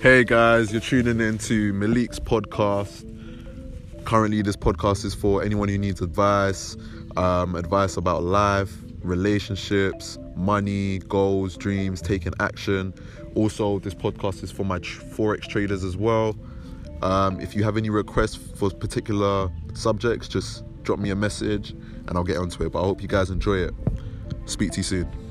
Hey guys, you're tuning in to Malik's podcast. Currently, this podcast is for anyone who needs advice, um, advice about life, relationships, money, goals, dreams, taking action. Also, this podcast is for my forex traders as well. Um, if you have any requests for particular subjects, just drop me a message and I'll get onto it. But I hope you guys enjoy it. Speak to you soon.